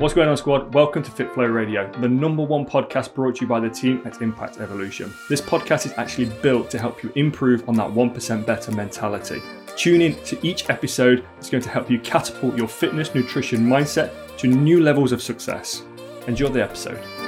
What's going on, squad? Welcome to FitFlow Radio, the number one podcast brought to you by the team at Impact Evolution. This podcast is actually built to help you improve on that 1% better mentality. Tune in to each episode, it's going to help you catapult your fitness, nutrition mindset to new levels of success. Enjoy the episode.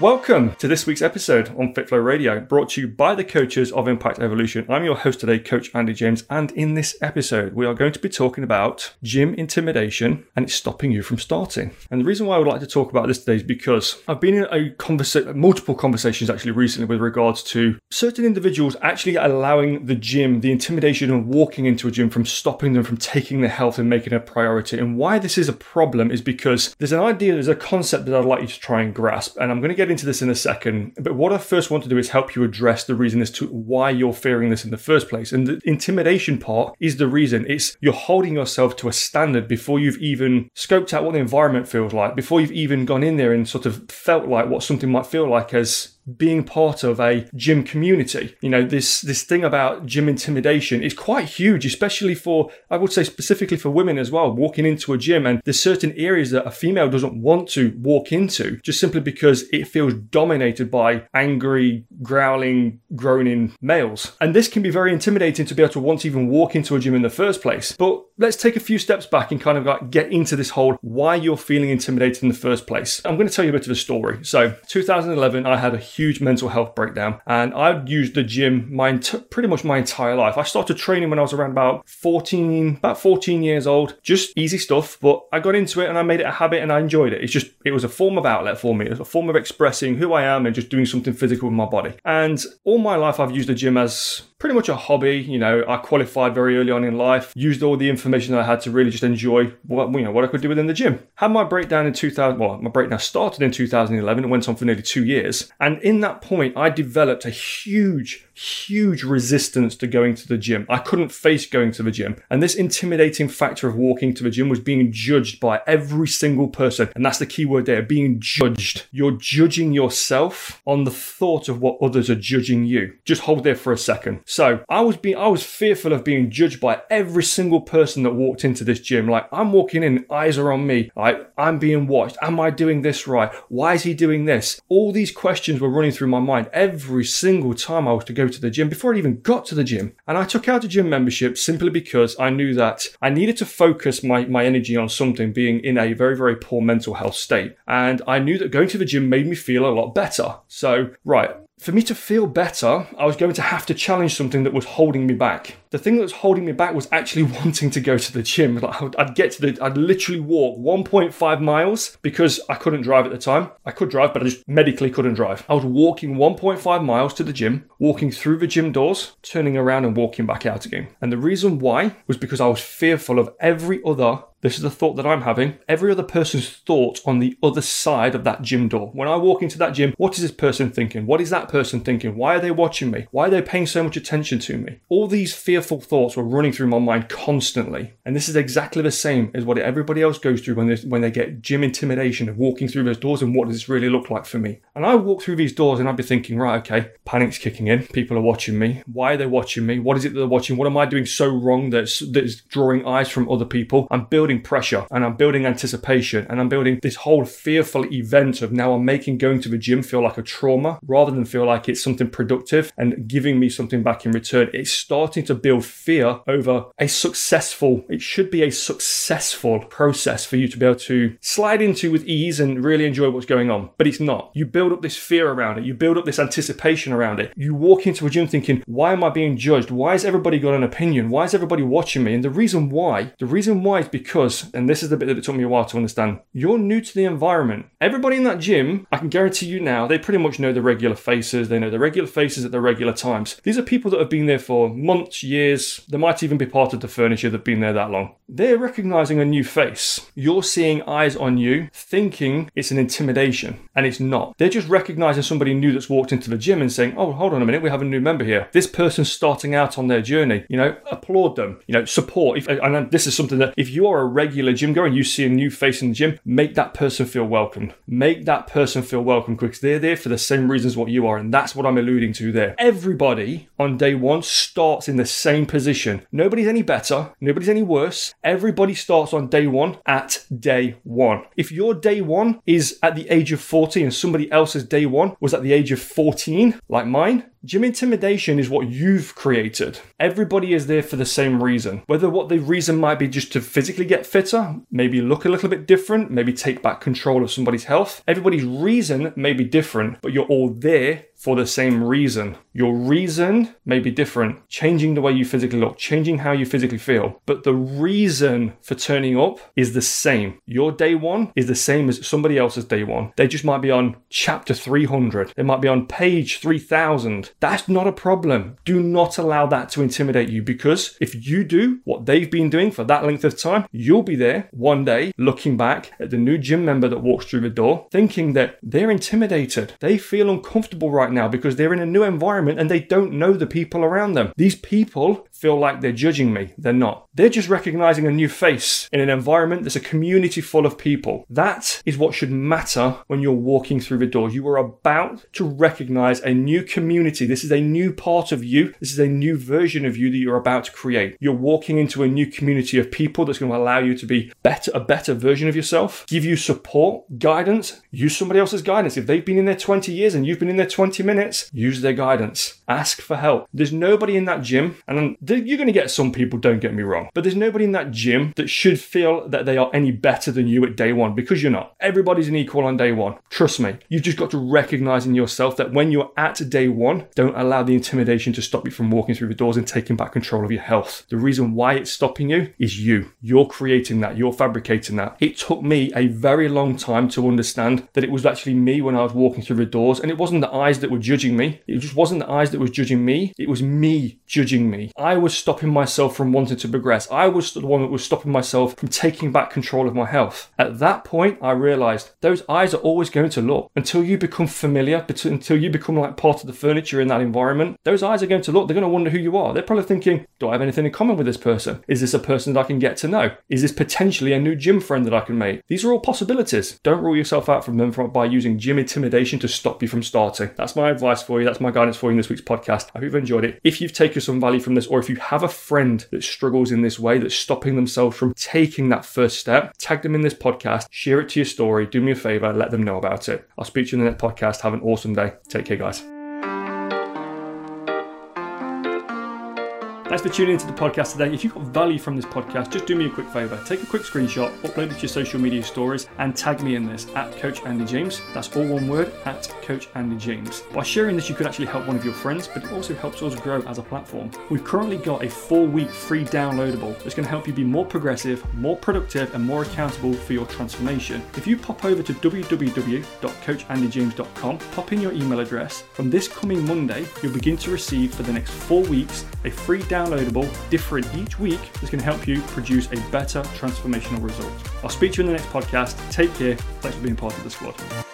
Welcome to this week's episode on FitFlow Radio, brought to you by the coaches of Impact Evolution. I'm your host today, Coach Andy James, and in this episode, we are going to be talking about gym intimidation and it's stopping you from starting. And the reason why I would like to talk about this today is because I've been in a multiple conversations actually recently with regards to certain individuals actually allowing the gym, the intimidation of walking into a gym from stopping them from taking their health and making it a priority. And why this is a problem is because there's an idea, there's a concept that I'd like you to try and grasp, and I'm going to get into this in a second. But what I first want to do is help you address the reason as to why you're fearing this in the first place. And the intimidation part is the reason. It's you're holding yourself to a standard before you've even scoped out what the environment feels like, before you've even gone in there and sort of felt like what something might feel like as being part of a gym community. You know, this this thing about gym intimidation is quite huge, especially for I would say specifically for women as well, walking into a gym and there's certain areas that a female doesn't want to walk into just simply because it feels dominated by angry, growling, groaning males. And this can be very intimidating to be able to want to even walk into a gym in the first place. But let's take a few steps back and kind of like get into this whole why you're feeling intimidated in the first place. I'm going to tell you a bit of a story. So, 2011, I had a huge mental health breakdown, and I'd used the gym my pretty much my entire life. I started training when I was around about 14, about 14 years old. Just easy stuff, but I got into it and I made it a habit and I enjoyed it. It's just it was a form of outlet for me. It was a form of expressing who I am and just doing something physical with my body. And all my life, I've used the gym as pretty much a hobby. You know, I qualified very early on in life, used all the information that I had to really just enjoy what you know what I could do within the gym. Had my breakdown in 2000. Well, my breakdown started in 2011. It went on for nearly two years, and in that point, I developed a huge, huge resistance to going to the gym. I couldn't face going to the gym, and this intimidating factor of walking to the gym was being judged by every single person, and that's the key word there: being judged. You're judging yourself on the thought of what others are judging you. Just hold there for a second. So I was being, I was fearful of being judged by every single person that walked into this gym. Like I'm walking in, eyes are on me. Like I'm being watched. Am I doing this right? Why is he doing this? All these questions were running through my mind every single time I was to go to the gym before I even got to the gym. And I took out a gym membership simply because I knew that I needed to focus my, my energy on something being in a very, very poor mental health state. And I knew that going to the gym made me feel a lot better. So, right, for me to feel better, I was going to have to challenge something that was holding me back. The thing that was holding me back was actually wanting to go to the gym. Like I'd get to the, I'd literally walk 1.5 miles because I couldn't drive at the time. I could drive, but I just medically couldn't drive. I was walking 1.5 miles to the gym, walking through the gym doors, turning around and walking back out again. And the reason why was because I was fearful of every other this is the thought that I'm having. Every other person's thought on the other side of that gym door. When I walk into that gym, what is this person thinking? What is that person thinking? Why are they watching me? Why are they paying so much attention to me? All these fearful thoughts were running through my mind constantly. And this is exactly the same as what everybody else goes through when they, when they get gym intimidation of walking through those doors and what does this really look like for me? And I walk through these doors and I'd be thinking, right, okay, panic's kicking in. People are watching me. Why are they watching me? What is it that they're watching? What am I doing so wrong that's, that's drawing eyes from other people? I'm building pressure and I'm building anticipation and I'm building this whole fearful event of now I'm making going to the gym feel like a trauma rather than feel like it's something productive and giving me something back in return. It's starting to build fear over a successful, it should be a successful process for you to be able to slide into with ease and really enjoy what's going on. But it's not. You build up this fear around it, you build up this anticipation around it. You walk into a gym thinking, why am I being judged? Why has everybody got an opinion? Why is everybody watching me? And the reason why, the reason why is because, and this is the bit that it took me a while to understand, you're new to the environment. Everybody in that gym, I can guarantee you now, they pretty much know the regular faces. They know the regular faces at the regular times. These are people that have been there for months, years. They might even be part of the furniture that've been there that long. They're recognizing a new face. You're seeing eyes on you, thinking it's an intimidation, and it's not. They're just recognizing somebody new that's walked into the gym and saying, "Oh, hold on a minute, we have a new member here. This person's starting out on their journey. You know, applaud them. You know, support. If, and this is something that if you are a regular gym goer and you see a new face in the gym, make that person feel welcome. Make that person feel welcome because they're there for the same reasons what you are. And that's what I'm alluding to there. Everybody on day one starts in the same position. Nobody's any better, nobody's any worse. Everybody starts on day one at day one. If your day one is at the age of 40 and somebody else's day one was at the age of 14, like mine, Gym intimidation is what you've created. Everybody is there for the same reason. Whether what the reason might be just to physically get fitter, maybe look a little bit different, maybe take back control of somebody's health. Everybody's reason may be different, but you're all there for the same reason. Your reason may be different, changing the way you physically look, changing how you physically feel, but the reason for turning up is the same. Your day one is the same as somebody else's day one. They just might be on chapter 300, they might be on page 3000. That's not a problem. Do not allow that to intimidate you because if you do what they've been doing for that length of time, you'll be there one day looking back at the new gym member that walks through the door, thinking that they're intimidated. They feel uncomfortable right now because they're in a new environment and they don't know the people around them. These people feel like they're judging me. They're not. They're just recognizing a new face in an environment that's a community full of people. That is what should matter when you're walking through the door. You are about to recognize a new community. This is a new part of you. This is a new version of you that you're about to create. You're walking into a new community of people that's going to allow you to be better, a better version of yourself, give you support, guidance, use somebody else's guidance. If they've been in there 20 years and you've been in there 20 minutes, use their guidance. Ask for help. There's nobody in that gym, and you're going to get some people, don't get me wrong, but there's nobody in that gym that should feel that they are any better than you at day one because you're not. Everybody's an equal on day one. Trust me. You've just got to recognize in yourself that when you're at day one, don't allow the intimidation to stop you from walking through the doors and taking back control of your health. The reason why it's stopping you is you. You're creating that, you're fabricating that. It took me a very long time to understand that it was actually me when I was walking through the doors, and it wasn't the eyes that were judging me. It just wasn't the eyes that was judging me. It was me judging me. I was stopping myself from wanting to progress. I was the one that was stopping myself from taking back control of my health. At that point, I realized those eyes are always going to look until you become familiar, until you become like part of the furniture in that environment. Those eyes are going to look. They're going to wonder who you are. They're probably thinking, do I have anything in common with this person? Is this a person that I can get to know? Is this potentially a new gym friend that I can make? These are all possibilities. Don't rule yourself out from them by using gym intimidation to stop you from starting. That's my advice for you. That's my guidance for you in this week's podcast. I hope you've enjoyed it. If you've taken some value from this, or if you have a friend that struggles in this way, that's stopping themselves from taking that first step, tag them in this podcast, share it to your story, do me a favor, let them know about it. I'll speak to you in the next podcast. Have an awesome day. Take care, guys. Thanks for tuning into the podcast today. If you got value from this podcast, just do me a quick favour. Take a quick screenshot, upload it to your social media stories, and tag me in this at Coach Andy James. That's all one word at Coach Andy James. By sharing this, you could actually help one of your friends, but it also helps us grow as a platform. We've currently got a four week free downloadable that's going to help you be more progressive, more productive, and more accountable for your transformation. If you pop over to www.coachandyjames.com, pop in your email address, from this coming Monday, you'll begin to receive for the next four weeks a free download downloadable, different each week, that's going to help you produce a better transformational result. I'll speak to you in the next podcast. Take care. Thanks for being part of the squad.